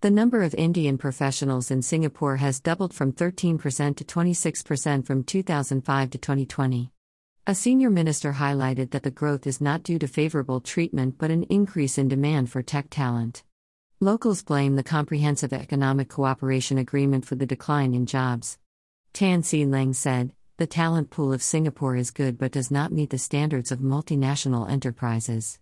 The number of Indian professionals in Singapore has doubled from 13% to 26% from 2005 to 2020. A senior minister highlighted that the growth is not due to favorable treatment but an increase in demand for tech talent. Locals blame the Comprehensive Economic Cooperation Agreement for the decline in jobs. Tan See Leng said, The talent pool of Singapore is good but does not meet the standards of multinational enterprises.